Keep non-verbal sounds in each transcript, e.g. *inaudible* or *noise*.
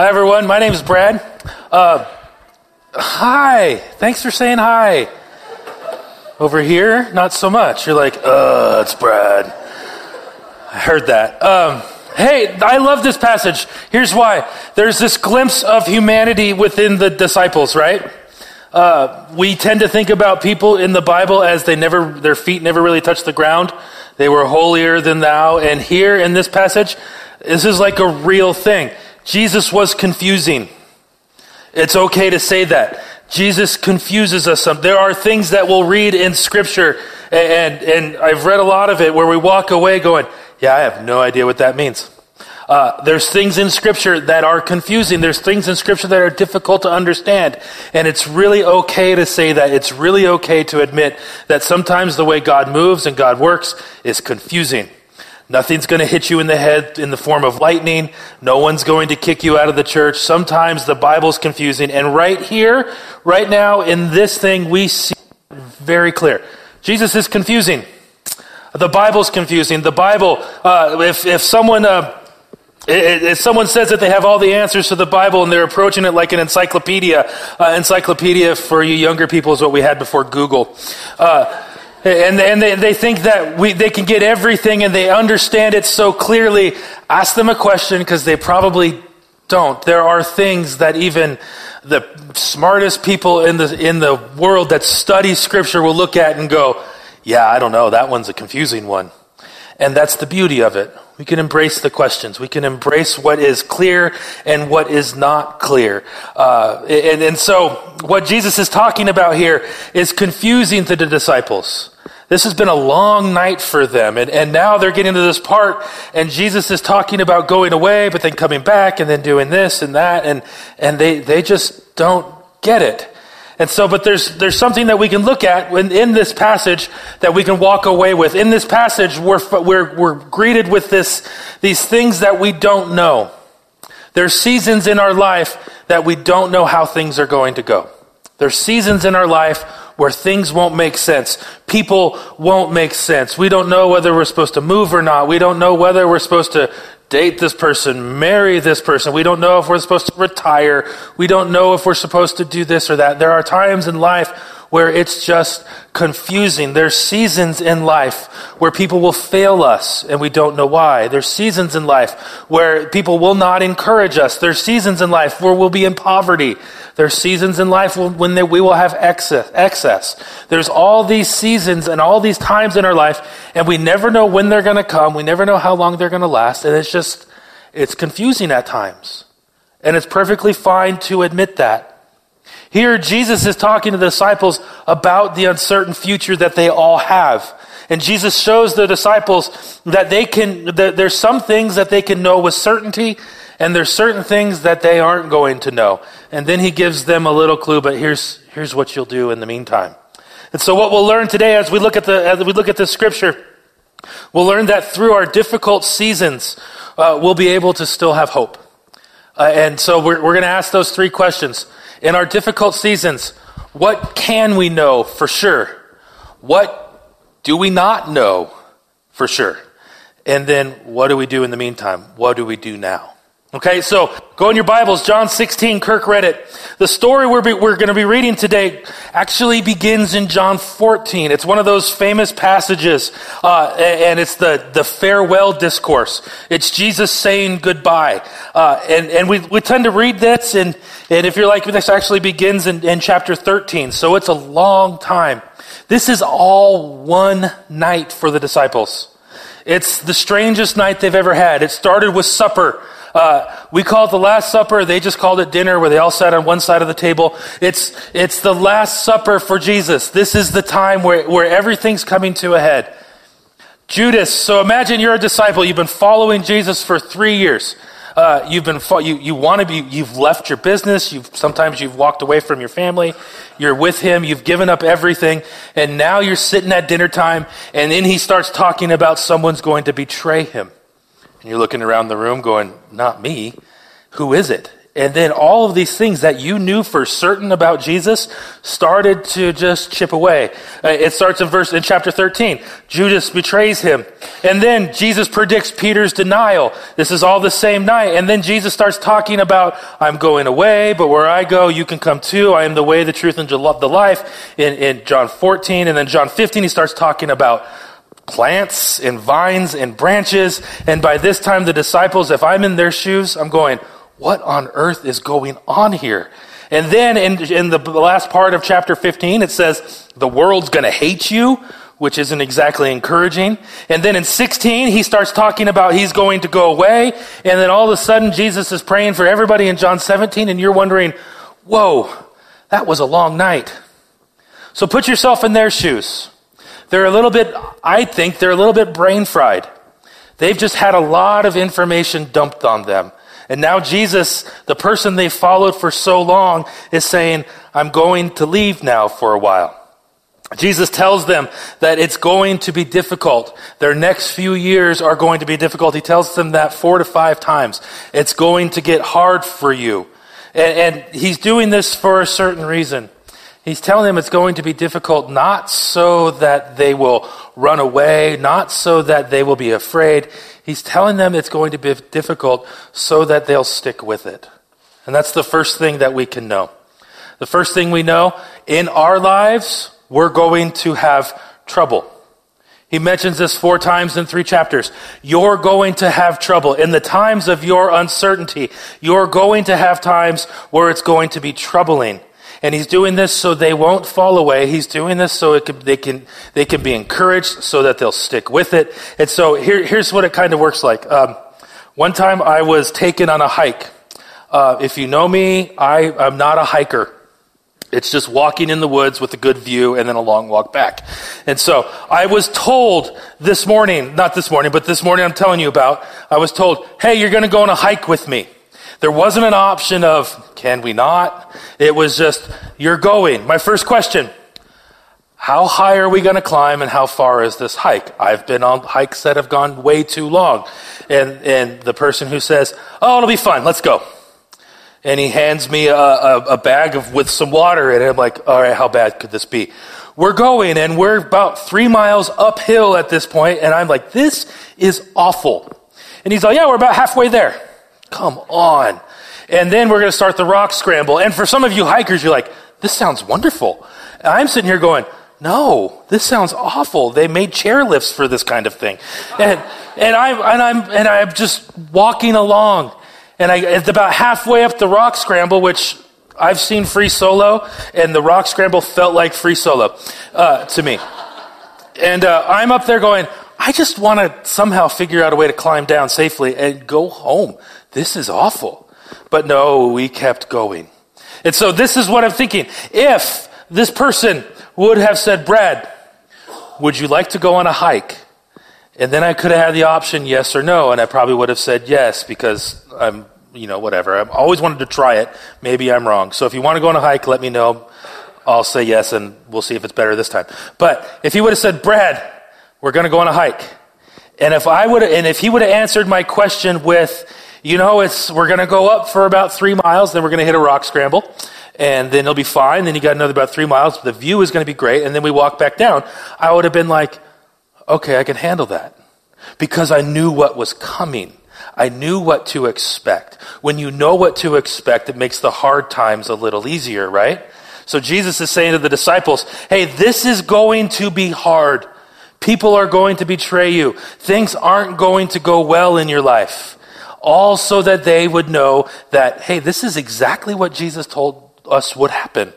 Hi, everyone. My name is Brad. Uh, hi. Thanks for saying hi. Over here, not so much. You're like, uh, it's Brad. I heard that. Um, hey, I love this passage. Here's why. There's this glimpse of humanity within the disciples, right? Uh, we tend to think about people in the Bible as they never, their feet never really touched the ground. They were holier than thou. And here in this passage, this is like a real thing. Jesus was confusing. It's okay to say that. Jesus confuses us some. There are things that we'll read in scripture and, and I've read a lot of it where we walk away going, yeah, I have no idea what that means. Uh, there's things in scripture that are confusing. There's things in scripture that are difficult to understand. And it's really okay to say that. It's really okay to admit that sometimes the way God moves and God works is confusing. Nothing's going to hit you in the head in the form of lightning. No one's going to kick you out of the church. Sometimes the Bible's confusing. And right here, right now, in this thing, we see very clear. Jesus is confusing. The Bible's confusing. The Bible, uh, if, if someone, uh, if someone says that they have all the answers to the Bible and they're approaching it like an encyclopedia, uh, encyclopedia for you younger people is what we had before Google. Uh, and, and they, they think that we, they can get everything and they understand it so clearly. Ask them a question because they probably don't. There are things that even the smartest people in the, in the world that study scripture will look at and go, yeah, I don't know, that one's a confusing one. And that's the beauty of it. We can embrace the questions. We can embrace what is clear and what is not clear. Uh, and, and so, what Jesus is talking about here is confusing to the disciples. This has been a long night for them. And, and now they're getting to this part, and Jesus is talking about going away, but then coming back, and then doing this and that, and, and they, they just don't get it. And so, but there's, there's something that we can look at in, in this passage that we can walk away with. In this passage, we're, we're, we're greeted with this, these things that we don't know. There's seasons in our life that we don't know how things are going to go. There's seasons in our life where things won't make sense. People won't make sense. We don't know whether we're supposed to move or not. We don't know whether we're supposed to date this person, marry this person. We don't know if we're supposed to retire. We don't know if we're supposed to do this or that. There are times in life where it's just confusing. There's seasons in life where people will fail us and we don't know why. There's seasons in life where people will not encourage us. There's seasons in life where we'll be in poverty. There's seasons in life when we will have excess. There's all these seasons and all these times in our life and we never know when they're going to come. We never know how long they're going to last. And it's just, it's confusing at times. And it's perfectly fine to admit that. Here, Jesus is talking to the disciples about the uncertain future that they all have. And Jesus shows the disciples that they can, that there's some things that they can know with certainty, and there's certain things that they aren't going to know. And then he gives them a little clue, but here's, here's what you'll do in the meantime. And so what we'll learn today as we look at the, as we look at the scripture, we'll learn that through our difficult seasons, uh, we'll be able to still have hope. Uh, and so we're, we're going to ask those three questions. In our difficult seasons, what can we know for sure? What do we not know for sure? And then what do we do in the meantime? What do we do now? Okay, so go in your Bibles, John 16, Kirk read it. The story we're, be, we're going to be reading today actually begins in John 14. It's one of those famous passages, uh, and it's the, the farewell discourse. It's Jesus saying goodbye. Uh, and and we, we tend to read this, and, and if you're like, this actually begins in, in chapter 13, so it's a long time. This is all one night for the disciples. It's the strangest night they've ever had. It started with supper. Uh, we call it the Last Supper. They just called it dinner where they all sat on one side of the table. It's, it's the Last Supper for Jesus. This is the time where, where everything's coming to a head. Judas, so imagine you're a disciple. You've been following Jesus for three years. Uh, you've been you you want to be you've left your business you've sometimes you've walked away from your family you're with him you've given up everything and now you're sitting at dinner time and then he starts talking about someone's going to betray him and you're looking around the room going, not me. Who is it? And then all of these things that you knew for certain about Jesus started to just chip away. Uh, it starts in verse, in chapter 13. Judas betrays him. And then Jesus predicts Peter's denial. This is all the same night. And then Jesus starts talking about, I'm going away, but where I go, you can come too. I am the way, the truth, and the life in, in John 14. And then John 15, he starts talking about plants and vines and branches. And by this time, the disciples, if I'm in their shoes, I'm going, what on earth is going on here? And then in, in the last part of chapter 15, it says, the world's going to hate you, which isn't exactly encouraging. And then in 16, he starts talking about he's going to go away. And then all of a sudden, Jesus is praying for everybody in John 17, and you're wondering, whoa, that was a long night. So put yourself in their shoes. They're a little bit, I think, they're a little bit brain fried. They've just had a lot of information dumped on them. And now Jesus, the person they followed for so long, is saying, I'm going to leave now for a while. Jesus tells them that it's going to be difficult. Their next few years are going to be difficult. He tells them that four to five times. It's going to get hard for you. And, and he's doing this for a certain reason. He's telling them it's going to be difficult not so that they will run away, not so that they will be afraid. He's telling them it's going to be difficult so that they'll stick with it. And that's the first thing that we can know. The first thing we know in our lives, we're going to have trouble. He mentions this four times in three chapters. You're going to have trouble. In the times of your uncertainty, you're going to have times where it's going to be troubling. And he's doing this so they won't fall away. He's doing this so can, they, can, they can be encouraged so that they'll stick with it. And so here, here's what it kind of works like. Um, one time I was taken on a hike. Uh, if you know me, I, I'm not a hiker. It's just walking in the woods with a good view and then a long walk back. And so I was told this morning, not this morning, but this morning I'm telling you about, I was told, hey, you're going to go on a hike with me. There wasn't an option of, can we not? It was just, you're going. My first question, how high are we going to climb and how far is this hike? I've been on hikes that have gone way too long. And, and the person who says, oh, it'll be fine, let's go. And he hands me a, a, a bag of, with some water and I'm like, all right, how bad could this be? We're going and we're about three miles uphill at this point, and I'm like, this is awful. And he's like, yeah, we're about halfway there. Come on. And then we're going to start the rock scramble. And for some of you hikers, you're like, this sounds wonderful. And I'm sitting here going, no, this sounds awful. They made chairlifts for this kind of thing. And, and I'm, and I'm, and I'm just walking along. And I, it's about halfway up the rock scramble, which I've seen free solo, and the rock scramble felt like free solo, uh, to me. And, uh, I'm up there going, I just want to somehow figure out a way to climb down safely and go home this is awful. But no, we kept going. And so this is what I'm thinking. If this person would have said, Brad, would you like to go on a hike? And then I could have had the option yes or no, and I probably would have said yes because I'm, you know, whatever. I've always wanted to try it. Maybe I'm wrong. So if you want to go on a hike, let me know. I'll say yes, and we'll see if it's better this time. But if he would have said, Brad, we're going to go on a hike. And if I would, and if he would have answered my question with, you know, it's, we're going to go up for about three miles, then we're going to hit a rock scramble, and then it'll be fine. Then you got another about three miles. The view is going to be great, and then we walk back down. I would have been like, okay, I can handle that. Because I knew what was coming. I knew what to expect. When you know what to expect, it makes the hard times a little easier, right? So Jesus is saying to the disciples, hey, this is going to be hard. People are going to betray you. Things aren't going to go well in your life all so that they would know that, hey, this is exactly what Jesus told us would happen.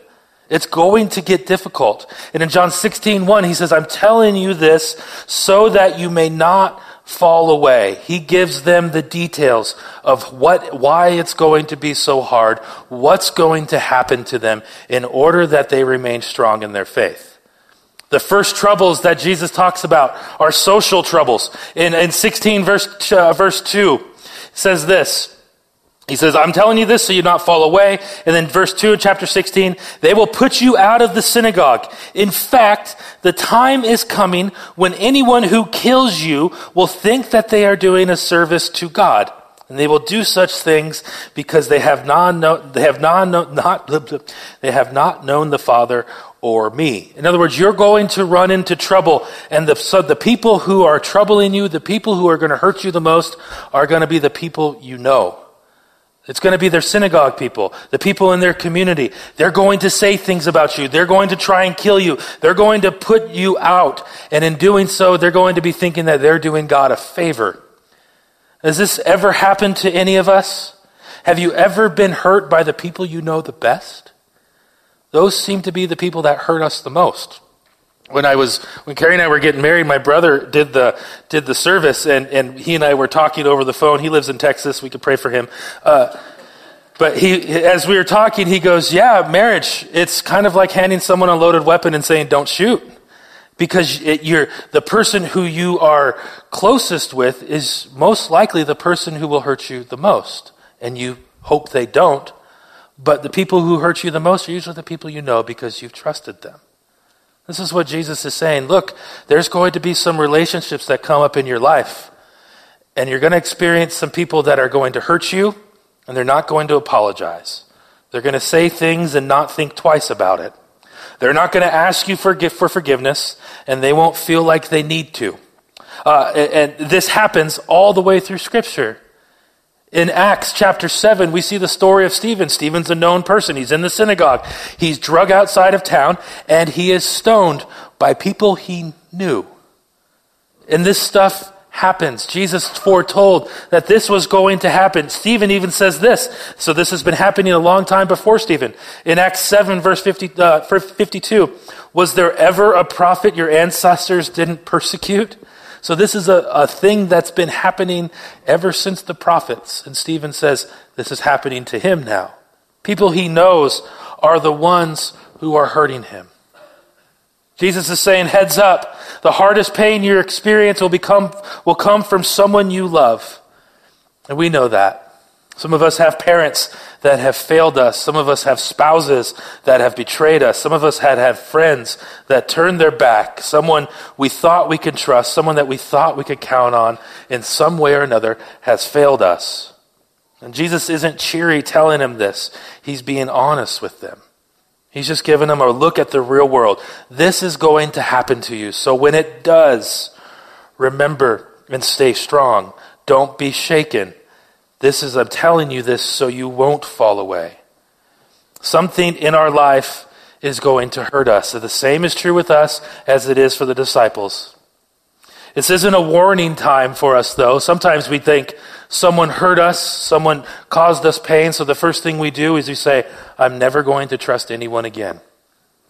It's going to get difficult. And in John 16, 1, he says, I'm telling you this so that you may not fall away. He gives them the details of what, why it's going to be so hard, what's going to happen to them in order that they remain strong in their faith. The first troubles that Jesus talks about are social troubles. In, in 16 verse, uh, verse 2, says this. He says, I'm telling you this so you not fall away. And then verse 2 of chapter 16, they will put you out of the synagogue. In fact, the time is coming when anyone who kills you will think that they are doing a service to God. And they will do such things because they have non they have non not *laughs* they have not known the Father or me. In other words, you're going to run into trouble, and the, so the people who are troubling you, the people who are going to hurt you the most, are going to be the people you know. It's going to be their synagogue people, the people in their community. They're going to say things about you. They're going to try and kill you. They're going to put you out. And in doing so, they're going to be thinking that they're doing God a favor. Has this ever happened to any of us? Have you ever been hurt by the people you know the best? Those seem to be the people that hurt us the most when I was when Carrie and I were getting married, my brother did the did the service, and and he and I were talking over the phone. He lives in Texas. We could pray for him. Uh, but he, as we were talking, he goes, "Yeah, marriage. It's kind of like handing someone a loaded weapon and saying, "Don't shoot," because it, you're the person who you are closest with is most likely the person who will hurt you the most, and you hope they don't. But the people who hurt you the most are usually the people you know because you've trusted them. This is what Jesus is saying. Look, there's going to be some relationships that come up in your life, and you're going to experience some people that are going to hurt you, and they're not going to apologize. They're going to say things and not think twice about it. They're not going to ask you for, for forgiveness, and they won't feel like they need to. Uh, and, and this happens all the way through Scripture. In Acts chapter 7, we see the story of Stephen. Stephen's a known person. He's in the synagogue. He's drug outside of town and he is stoned by people he knew. And this stuff happens. Jesus foretold that this was going to happen. Stephen even says this. So this has been happening a long time before Stephen. In Acts 7 verse 50, uh, 52, was there ever a prophet your ancestors didn't persecute? So this is a, a thing that's been happening ever since the prophets. And Stephen says this is happening to him now. People he knows are the ones who are hurting him. Jesus is saying, heads up. The hardest pain you experience will become, will come from someone you love. And we know that. Some of us have parents that have failed us. Some of us have spouses that have betrayed us. Some of us had had friends that turned their back. Someone we thought we could trust, someone that we thought we could count on in some way or another has failed us. And Jesus isn't cheery telling him this. He's being honest with them. He's just giving them a look at the real world. This is going to happen to you. So when it does, remember and stay strong. Don't be shaken. This is, I'm telling you this so you won't fall away. Something in our life is going to hurt us. So the same is true with us as it is for the disciples. This isn't a warning time for us, though. Sometimes we think someone hurt us, someone caused us pain, so the first thing we do is we say, I'm never going to trust anyone again.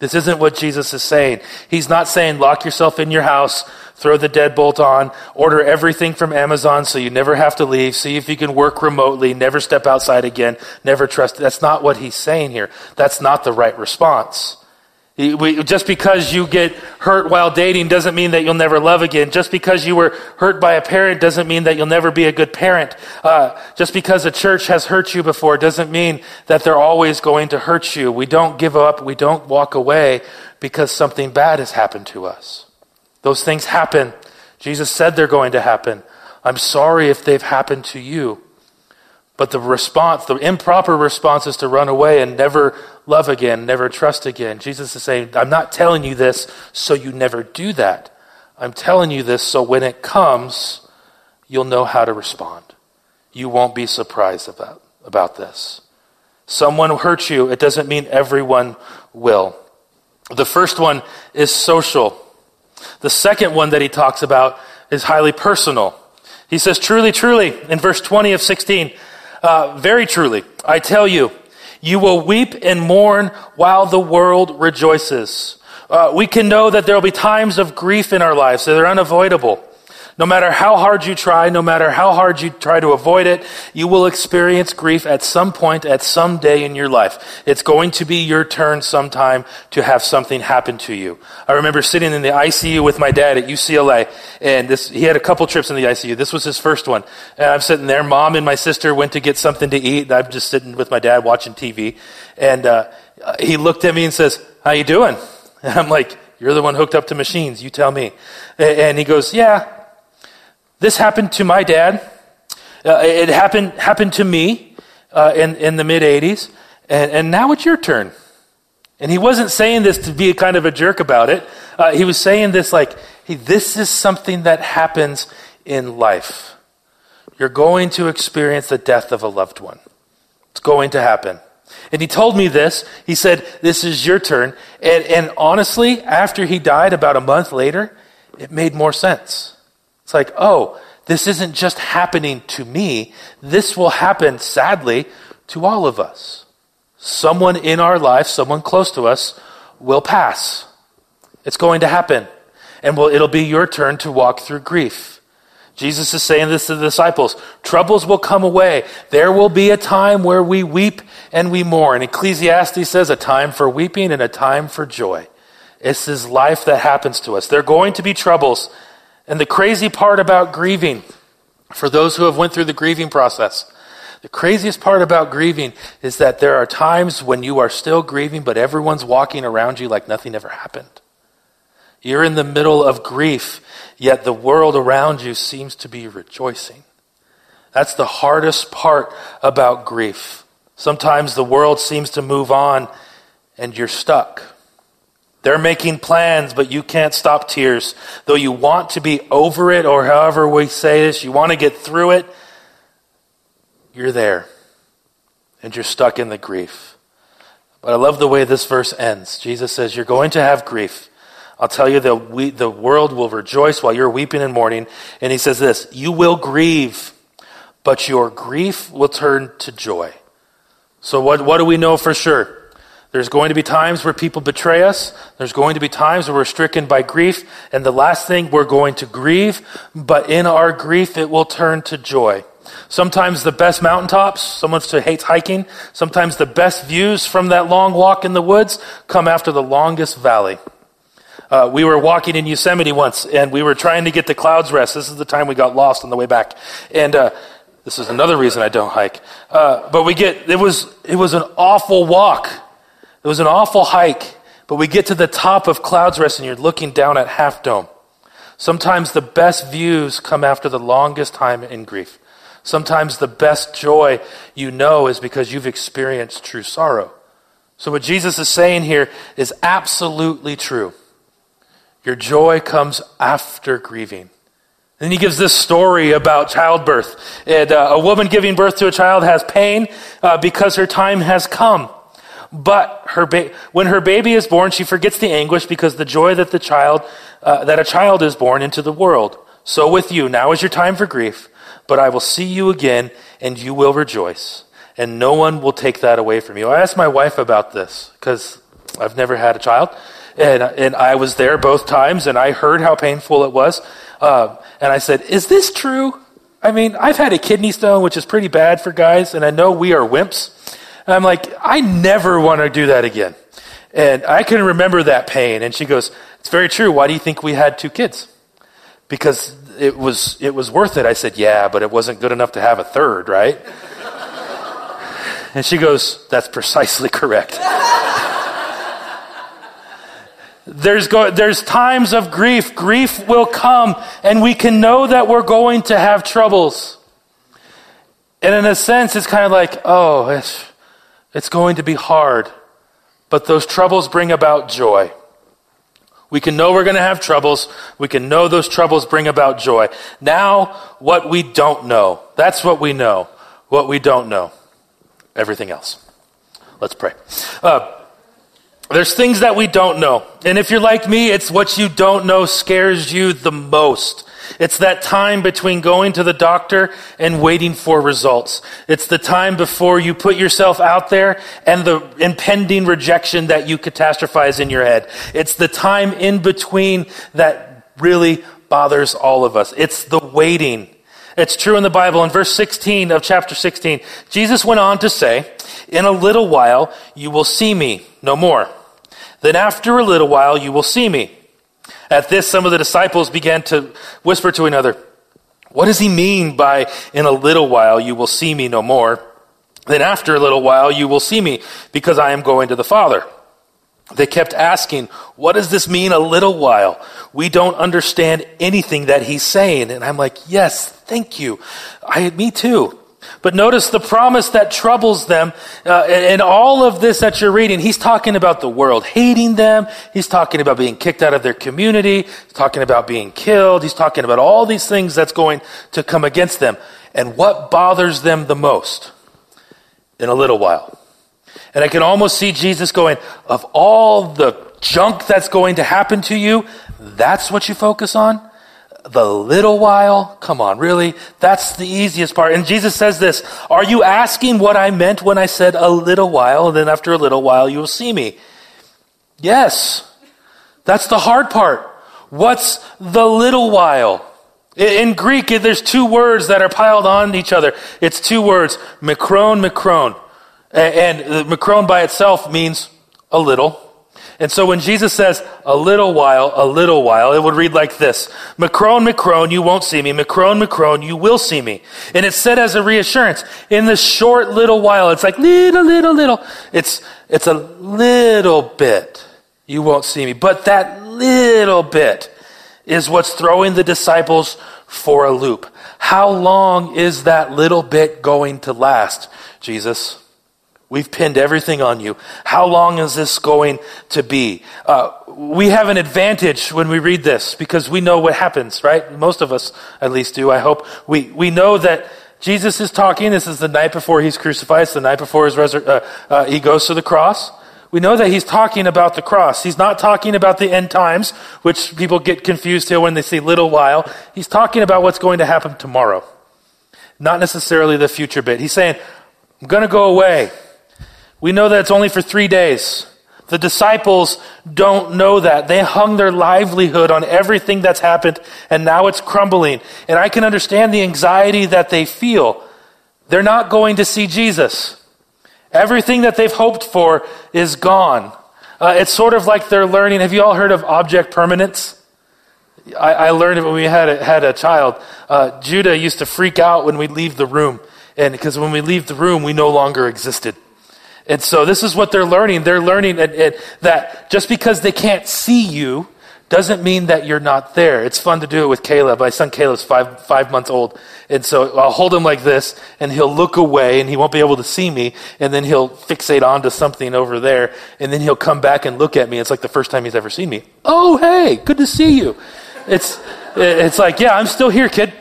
This isn't what Jesus is saying. He's not saying lock yourself in your house, throw the deadbolt on, order everything from Amazon so you never have to leave, see if you can work remotely, never step outside again, never trust. That's not what he's saying here. That's not the right response. Just because you get hurt while dating doesn't mean that you'll never love again. Just because you were hurt by a parent doesn't mean that you'll never be a good parent. Uh, just because a church has hurt you before doesn't mean that they're always going to hurt you. We don't give up. We don't walk away because something bad has happened to us. Those things happen. Jesus said they're going to happen. I'm sorry if they've happened to you. But the response, the improper response is to run away and never love again, never trust again. Jesus is saying, I'm not telling you this so you never do that. I'm telling you this so when it comes, you'll know how to respond. You won't be surprised about, about this. Someone hurts you, it doesn't mean everyone will. The first one is social. The second one that he talks about is highly personal. He says, truly, truly, in verse 20 of 16, uh, very truly, I tell you, you will weep and mourn while the world rejoices. Uh, we can know that there will be times of grief in our lives that are unavoidable. No matter how hard you try, no matter how hard you try to avoid it, you will experience grief at some point, at some day in your life. It's going to be your turn sometime to have something happen to you. I remember sitting in the ICU with my dad at UCLA, and this, he had a couple trips in the ICU. This was his first one. And I'm sitting there, mom and my sister went to get something to eat, and I'm just sitting with my dad watching TV. And, uh, he looked at me and says, how you doing? *laughs* And I'm like, you're the one hooked up to machines. You tell me. And he goes, yeah, this happened to my dad, Uh, it happened, happened to me uh, in, in the mid 80s, and, and now it's your turn. And he wasn't saying this to be kind of a jerk about it. Uh, he was saying this like, hey, this is something that happens in life. You're going to experience the death of a loved one. It's going to happen. And he told me this. He said, This is your turn. And, and honestly, after he died about a month later, it made more sense. It's like, oh, this isn't just happening to me. This will happen, sadly, to all of us. Someone in our life, someone close to us, will pass. It's going to happen. And will, it'll be your turn to walk through grief. Jesus is saying this to the disciples. Troubles will come away. There will be a time where we weep and we mourn. Ecclesiastes says a time for weeping and a time for joy. This is life that happens to us. There are going to be troubles. And the crazy part about grieving, for those who have went through the grieving process, the craziest part about grieving is that there are times when you are still grieving, but everyone's walking around you like nothing ever happened. You're in the middle of grief, yet the world around you seems to be rejoicing. That's the hardest part about grief. Sometimes the world seems to move on and you're stuck. They're making plans, but you can't stop tears. Though you want to be over it, or however we say this, you want to get through it, you're there. And you're stuck in the grief. But I love the way this verse ends. Jesus says, You're going to have grief. I'll tell you that we, the world will rejoice while you're weeping and mourning. And he says this You will grieve, but your grief will turn to joy. So, what, what do we know for sure? There's going to be times where people betray us. There's going to be times where we're stricken by grief. And the last thing, we're going to grieve, but in our grief, it will turn to joy. Sometimes the best mountaintops, someone who hates hiking, sometimes the best views from that long walk in the woods come after the longest valley. Uh, we were walking in Yosemite once, and we were trying to get the Clouds Rest. This is the time we got lost on the way back, and uh, this is another reason I don't hike. Uh, but we get it was it was an awful walk. It was an awful hike. But we get to the top of Clouds Rest, and you're looking down at Half Dome. Sometimes the best views come after the longest time in grief. Sometimes the best joy you know is because you've experienced true sorrow. So, what Jesus is saying here is absolutely true. Your joy comes after grieving. Then he gives this story about childbirth. And, uh, a woman giving birth to a child has pain uh, because her time has come. But her ba- when her baby is born, she forgets the anguish because the joy that the child uh, that a child is born into the world. So with you, now is your time for grief. But I will see you again, and you will rejoice, and no one will take that away from you. I asked my wife about this because I've never had a child. And, and I was there both times, and I heard how painful it was. Uh, and I said, Is this true? I mean, I've had a kidney stone, which is pretty bad for guys, and I know we are wimps. And I'm like, I never want to do that again. And I can remember that pain. And she goes, It's very true. Why do you think we had two kids? Because it was, it was worth it. I said, Yeah, but it wasn't good enough to have a third, right? and she goes, That's precisely correct. There's, go, there's times of grief. Grief will come, and we can know that we're going to have troubles. And in a sense, it's kind of like, oh, it's, it's going to be hard. But those troubles bring about joy. We can know we're going to have troubles. We can know those troubles bring about joy. Now, what we don't know. That's what we know. What we don't know. Everything else. Let's pray. Uh, there's things that we don't know. And if you're like me, it's what you don't know scares you the most. It's that time between going to the doctor and waiting for results. It's the time before you put yourself out there and the impending rejection that you catastrophize in your head. It's the time in between that really bothers all of us. It's the waiting. It's true in the Bible. In verse 16 of chapter 16, Jesus went on to say, In a little while you will see me no more. Then after a little while you will see me. At this, some of the disciples began to whisper to another, What does he mean by, In a little while you will see me no more? Then after a little while you will see me, because I am going to the Father. They kept asking, What does this mean a little while? We don't understand anything that he's saying. And I'm like, Yes, thank you. I, me too. But notice the promise that troubles them. Uh, and all of this that you're reading, he's talking about the world hating them. He's talking about being kicked out of their community. He's talking about being killed. He's talking about all these things that's going to come against them. And what bothers them the most? In a little while. And I can almost see Jesus going, of all the junk that's going to happen to you, that's what you focus on? The little while? Come on, really? That's the easiest part. And Jesus says this, are you asking what I meant when I said a little while, and then after a little while you will see me? Yes. That's the hard part. What's the little while? In Greek, there's two words that are piled on each other. It's two words, mikron, mikron. And uh, mikron by itself means a little. And so when Jesus says, a little while, a little while, it would read like this. Mikron, Mikron, you won't see me. Mikron, Mikron, you will see me. And it's said as a reassurance. In the short little while, it's like little, little, little. It's, it's a little bit. You won't see me. But that little bit is what's throwing the disciples for a loop. How long is that little bit going to last, Jesus? We've pinned everything on you. How long is this going to be? Uh, we have an advantage when we read this because we know what happens, right? Most of us at least do, I hope. We, we know that Jesus is talking. This is the night before he's crucified. It's the night before his resur- uh, uh, he goes to the cross. We know that he's talking about the cross. He's not talking about the end times, which people get confused here when they say little while. He's talking about what's going to happen tomorrow. Not necessarily the future bit. He's saying, I'm going to go away. We know that it's only for three days. The disciples don't know that. They hung their livelihood on everything that's happened, and now it's crumbling. And I can understand the anxiety that they feel. They're not going to see Jesus. Everything that they've hoped for is gone. Uh, it's sort of like they're learning. Have you all heard of object permanence? I, I learned it when we had a, had a child. Uh, Judah used to freak out when we leave the room, and because when we leave the room, we no longer existed. And so this is what they're learning. They're learning that just because they can't see you doesn't mean that you're not there. It's fun to do it with Caleb. My son Caleb's five, five months old. And so I'll hold him like this and he'll look away and he won't be able to see me. And then he'll fixate onto something over there. And then he'll come back and look at me. It's like the first time he's ever seen me. Oh, hey, good to see you. It's, it's like, yeah, I'm still here, kid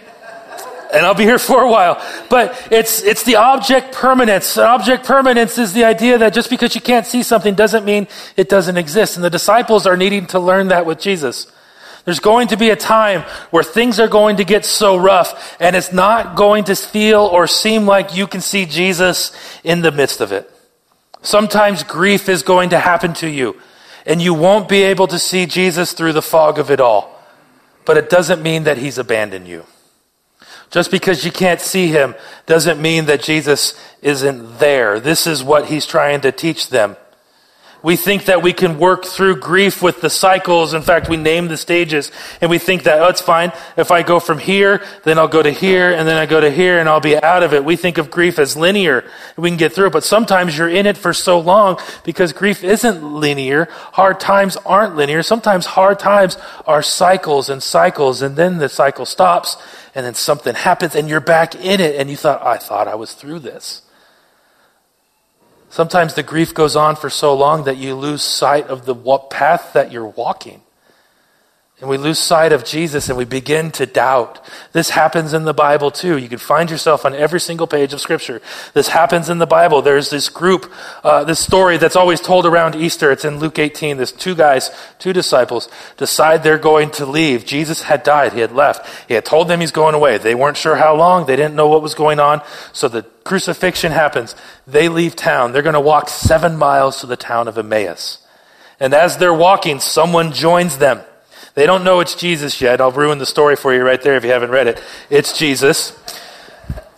and I'll be here *laughs* for a while. But it's, it's the object permanence. Object permanence is the idea that just because you can't see something doesn't mean it doesn't exist. And the disciples are needing to learn that with Jesus. There's going to be a time where things are going to get so rough and it's not going to feel or seem like you can see Jesus in the midst of it. Sometimes grief is going to happen to you and you won't be able to see Jesus through the fog of it all. But it doesn't mean that he's abandoned you. Just because you can't see him doesn't mean that Jesus isn't there. This is what he's trying to teach them. We think that we can work through grief with the cycles. In fact, we name the stages and we think that, oh, it's fine. If I go from here, then I'll go to here and then I go to here and I'll be out of it. We think of grief as linear. We can get through it, but sometimes you're in it for so long because grief isn't linear. Hard times aren't linear. Sometimes hard times are cycles and cycles and then the cycle stops and then something happens and you're back in it and you thought, I thought I was through this. Sometimes the grief goes on for so long that you lose sight of the path that you're walking. And we lose sight of Jesus and we begin to doubt. This happens in the Bible too. You can find yourself on every single page of Scripture. This happens in the Bible. There's this group, uh, this story that's always told around Easter. It's in Luke 18. There's two guys, two disciples, decide they're going to leave. Jesus had died. He had left. He had told them he's going away. They weren't sure how long. They didn't know what was going on. So the crucifixion happens. They leave town. They're going to walk seven miles to the town of Emmaus. And as they're walking, someone joins them. They don't know it's Jesus yet. I'll ruin the story for you right there if you haven't read it. It's Jesus.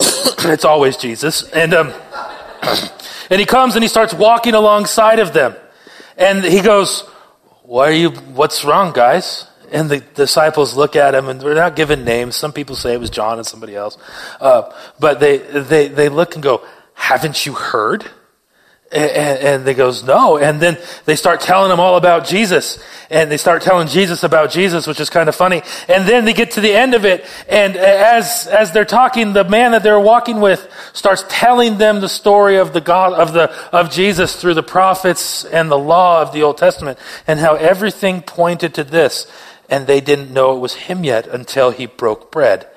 *coughs* it's always Jesus. And, um, *coughs* and he comes and he starts walking alongside of them. And he goes, Why are you, what's wrong, guys? And the disciples look at him and they're not given names. Some people say it was John and somebody else. Uh, but they, they, they look and go, Haven't you heard? And, and they goes, no. And then they start telling him all about Jesus. And they start telling Jesus about Jesus, which is kind of funny. And then they get to the end of it. And as, as they're talking, the man that they're walking with starts telling them the story of the God, of the, of Jesus through the prophets and the law of the Old Testament and how everything pointed to this. And they didn't know it was him yet until he broke bread.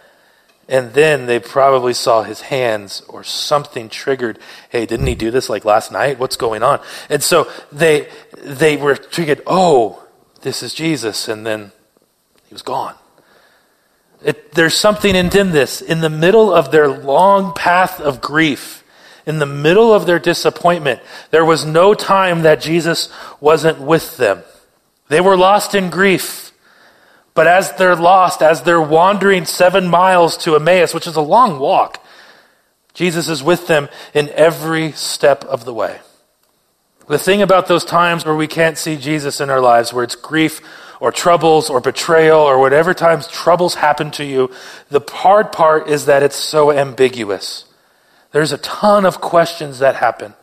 And then they probably saw his hands or something triggered. Hey, didn't he do this like last night? What's going on? And so they, they were triggered. Oh, this is Jesus. And then he was gone. It, there's something in, in this. In the middle of their long path of grief, in the middle of their disappointment, there was no time that Jesus wasn't with them. They were lost in grief. But as they're lost, as they're wandering seven miles to Emmaus, which is a long walk, Jesus is with them in every step of the way. The thing about those times where we can't see Jesus in our lives, where it's grief or troubles or betrayal or whatever times troubles happen to you, the hard part is that it's so ambiguous. There's a ton of questions that happen.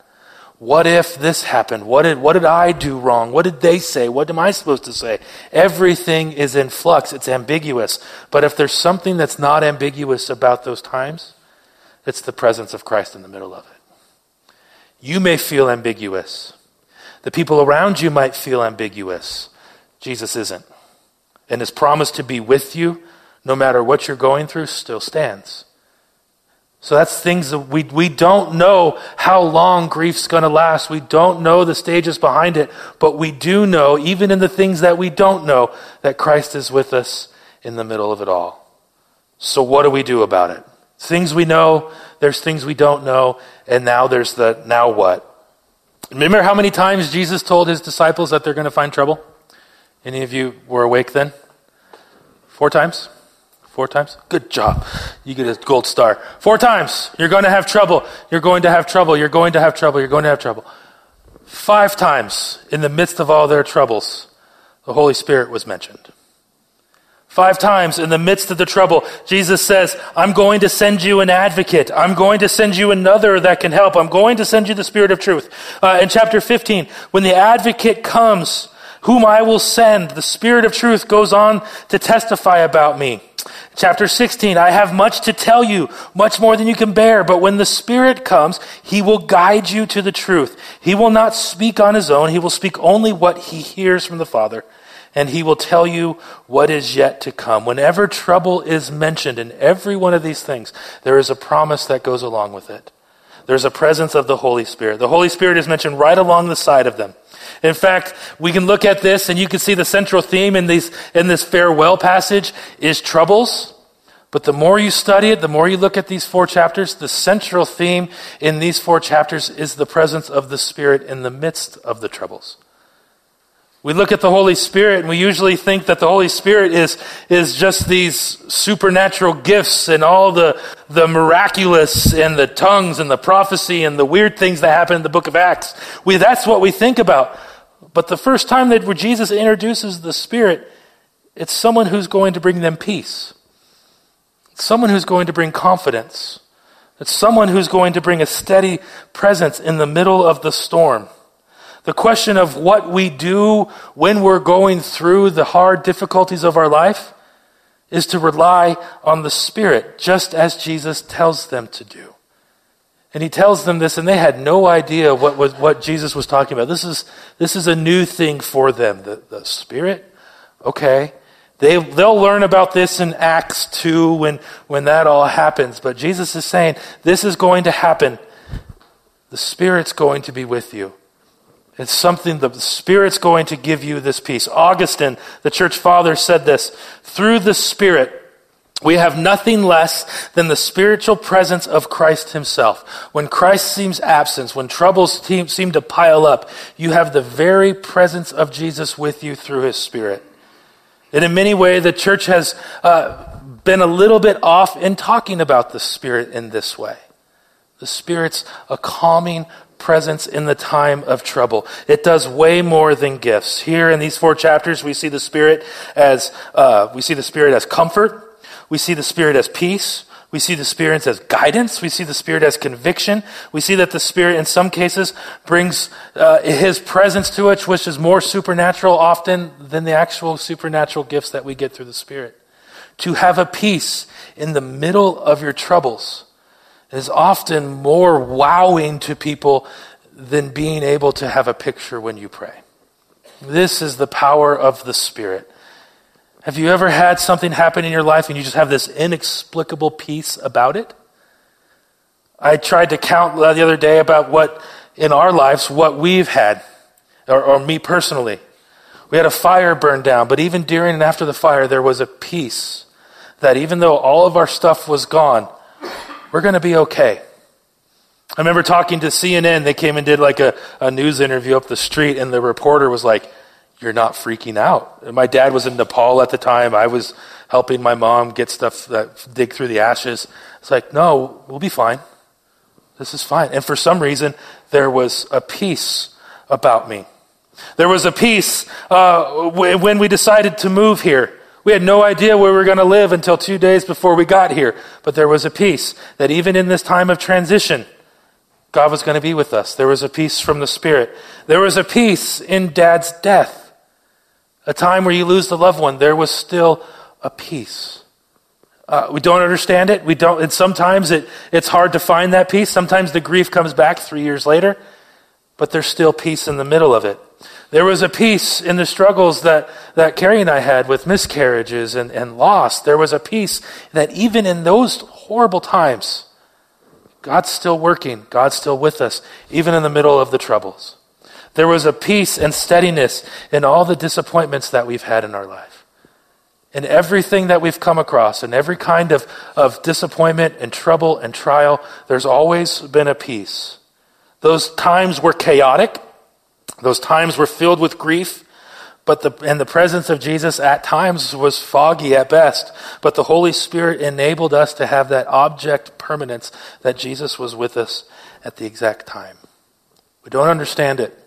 What if this happened? What did, what did I do wrong? What did they say? What am I supposed to say? Everything is in flux. It's ambiguous. But if there's something that's not ambiguous about those times, it's the presence of Christ in the middle of it. You may feel ambiguous. The people around you might feel ambiguous. Jesus isn't. And his promise to be with you, no matter what you're going through, still stands. So that's things that we, we don't know how long grief's going to last. We don't know the stages behind it, but we do know, even in the things that we don't know, that Christ is with us in the middle of it all. So what do we do about it? Things we know, there's things we don't know, and now there's the now what? Remember how many times Jesus told his disciples that they're going to find trouble? Any of you were awake then? Four times? Four times? Good job. You get a gold star. Four times. You're going to have trouble. You're going to have trouble. You're going to have trouble. You're going to have trouble. Five times in the midst of all their troubles, the Holy Spirit was mentioned. Five times in the midst of the trouble, Jesus says, I'm going to send you an advocate. I'm going to send you another that can help. I'm going to send you the Spirit of truth. Uh, in chapter 15, when the advocate comes, whom I will send, the Spirit of truth goes on to testify about me. Chapter 16, I have much to tell you, much more than you can bear, but when the Spirit comes, He will guide you to the truth. He will not speak on His own, He will speak only what He hears from the Father, and He will tell you what is yet to come. Whenever trouble is mentioned in every one of these things, there is a promise that goes along with it. There's a presence of the Holy Spirit. The Holy Spirit is mentioned right along the side of them. In fact, we can look at this and you can see the central theme in, these, in this farewell passage is troubles. But the more you study it, the more you look at these four chapters, the central theme in these four chapters is the presence of the Spirit in the midst of the troubles. We look at the Holy Spirit and we usually think that the Holy Spirit is, is just these supernatural gifts and all the, the miraculous and the tongues and the prophecy and the weird things that happen in the book of Acts. We, that's what we think about. But the first time that Jesus introduces the Spirit, it's someone who's going to bring them peace. It's someone who's going to bring confidence. It's someone who's going to bring a steady presence in the middle of the storm. The question of what we do when we're going through the hard difficulties of our life is to rely on the Spirit, just as Jesus tells them to do. And he tells them this, and they had no idea what, was, what Jesus was talking about. This is, this is a new thing for them. The, the Spirit? Okay. They, they'll learn about this in Acts 2 when, when that all happens. But Jesus is saying, this is going to happen. The Spirit's going to be with you. It's something the Spirit's going to give you this peace. Augustine, the church father, said this through the Spirit, we have nothing less than the spiritual presence of Christ Himself. When Christ seems absent, when troubles seem to pile up, you have the very presence of Jesus with you through His Spirit. And in many ways, the church has uh, been a little bit off in talking about the Spirit in this way. The Spirit's a calming presence in the time of trouble. It does way more than gifts. Here in these four chapters, we see the Spirit as uh, we see the Spirit as comfort. We see the Spirit as peace. We see the Spirit as guidance. We see the Spirit as conviction. We see that the Spirit, in some cases, brings uh, His presence to us, which is more supernatural often than the actual supernatural gifts that we get through the Spirit. To have a peace in the middle of your troubles is often more wowing to people than being able to have a picture when you pray. This is the power of the Spirit. Have you ever had something happen in your life and you just have this inexplicable peace about it? I tried to count the other day about what in our lives, what we've had, or, or me personally. We had a fire burn down, but even during and after the fire, there was a peace that even though all of our stuff was gone, we're going to be okay. I remember talking to CNN. They came and did like a, a news interview up the street, and the reporter was like, you're not freaking out. My dad was in Nepal at the time. I was helping my mom get stuff, that dig through the ashes. It's like, no, we'll be fine. This is fine. And for some reason, there was a peace about me. There was a peace uh, when we decided to move here. We had no idea where we were going to live until two days before we got here. But there was a peace that even in this time of transition, God was going to be with us. There was a peace from the Spirit. There was a peace in dad's death a time where you lose the loved one, there was still a peace. Uh, we don't understand it. We don't, and sometimes it, it's hard to find that peace. Sometimes the grief comes back three years later, but there's still peace in the middle of it. There was a peace in the struggles that, that Carrie and I had with miscarriages and, and loss. There was a peace that even in those horrible times, God's still working. God's still with us, even in the middle of the troubles. There was a peace and steadiness in all the disappointments that we've had in our life. In everything that we've come across, in every kind of, of disappointment and trouble and trial, there's always been a peace. Those times were chaotic. Those times were filled with grief. But the, and the presence of Jesus at times was foggy at best. But the Holy Spirit enabled us to have that object permanence that Jesus was with us at the exact time. We don't understand it.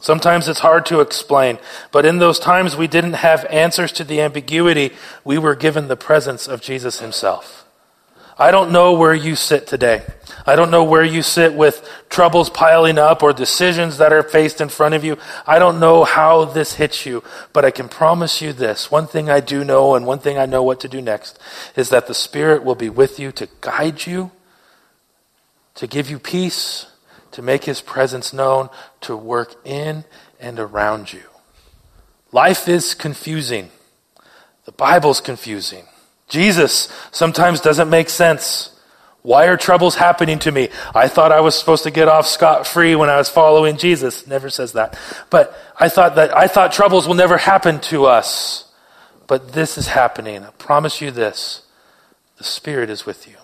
Sometimes it's hard to explain, but in those times we didn't have answers to the ambiguity. We were given the presence of Jesus himself. I don't know where you sit today. I don't know where you sit with troubles piling up or decisions that are faced in front of you. I don't know how this hits you, but I can promise you this. One thing I do know and one thing I know what to do next is that the Spirit will be with you to guide you, to give you peace, to make his presence known, to work in and around you. Life is confusing. The Bible's confusing. Jesus sometimes doesn't make sense. Why are troubles happening to me? I thought I was supposed to get off scot free when I was following Jesus. Never says that. But I thought that I thought troubles will never happen to us. But this is happening. I promise you this. The Spirit is with you.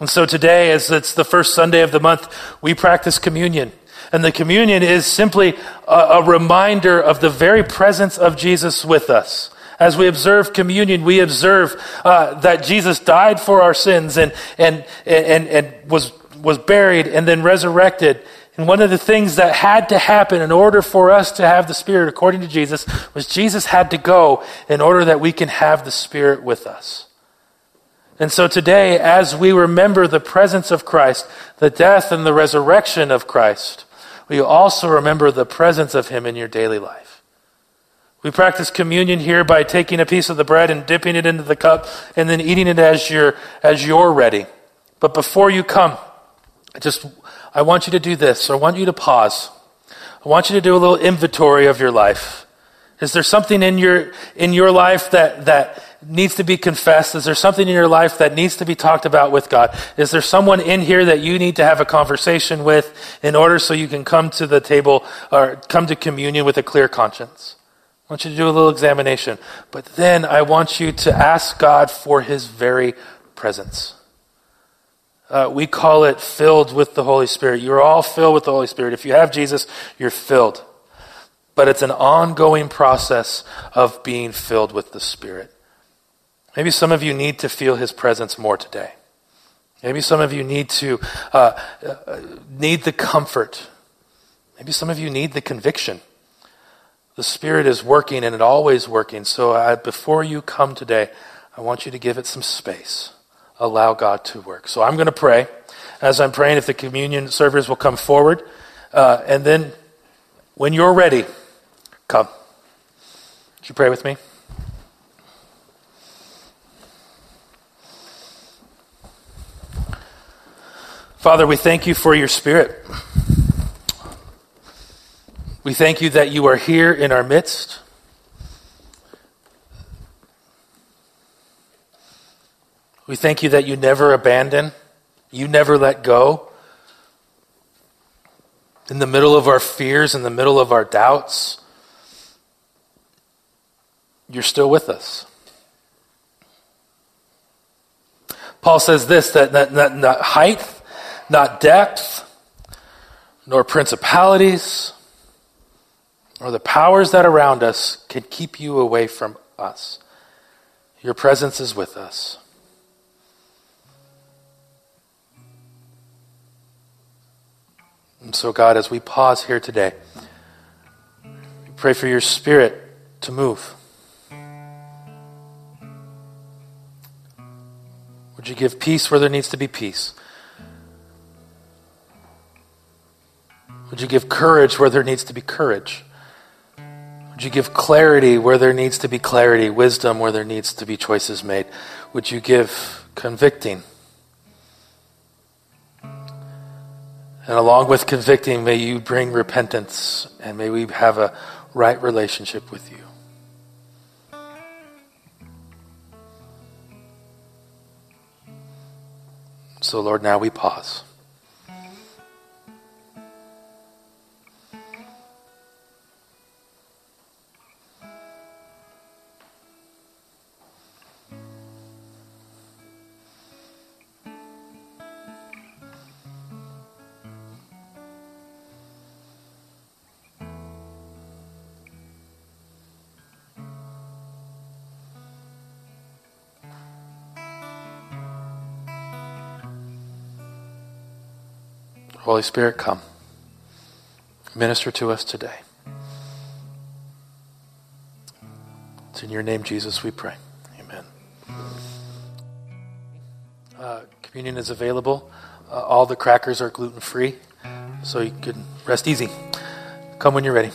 And so today, as it's the first Sunday of the month, we practice communion. And the communion is simply a, a, reminder of the very presence of Jesus with us. As we observe communion, we observe uh, that Jesus died for our sins and, and, and, and was, was buried and then resurrected. And one of the things that had to happen in order for us to have the Spirit, according to Jesus, was Jesus had to go in order that we can have the Spirit with us. And so today, as we remember the presence of Christ, the death and the resurrection of Christ, we also remember the presence of Him in your daily life. We practice communion here by taking a piece of the bread and dipping it into the cup and then eating it as you're, as you're ready. But before you come, I just, I want you to do this. I want you to pause. I want you to do a little inventory of your life. Is there something in your, in your life that, that needs to be confessed? Is there something in your life that needs to be talked about with God? Is there someone in here that you need to have a conversation with in order so you can come to the table or come to communion with a clear conscience? I want you to do a little examination. But then I want you to ask God for His very presence. Uh, we call it filled with the Holy Spirit. You're all filled with the Holy Spirit. If you have Jesus, you're filled but it's an ongoing process of being filled with the Spirit. Maybe some of you need to feel His presence more today. Maybe some of you need to uh, uh, need the comfort. Maybe some of you need the conviction. The Spirit is working and it always working. So I, before you come today, I want you to give it some space. allow God to work. So I'm going to pray. As I'm praying, if the communion servers will come forward, uh, and then when you're ready, come. Would you pray with me? Father, we thank you for your spirit. We thank you that you are here in our midst. We thank you that you never abandon, you never let go. In the middle of our fears, in the middle of our doubts, you're still with us. Paul says this that, that, that not height, not depth, nor principalities, nor the powers that around us can keep you away from us. Your presence is with us. And so, God, as we pause here today, we pray for your spirit to move. Would you give peace where there needs to be peace? Would you give courage where there needs to be courage? Would you give clarity where there needs to be clarity, wisdom where there needs to be choices made? Would you give convicting? And along with convicting, may you bring repentance and may we have a right relationship with you. So, Lord, now we pause. Holy Spirit, come. Minister to us today. It's in your name, Jesus, we pray. Amen. Uh, communion is available. Uh, all the crackers are gluten free, so you can rest easy. Come when you're ready.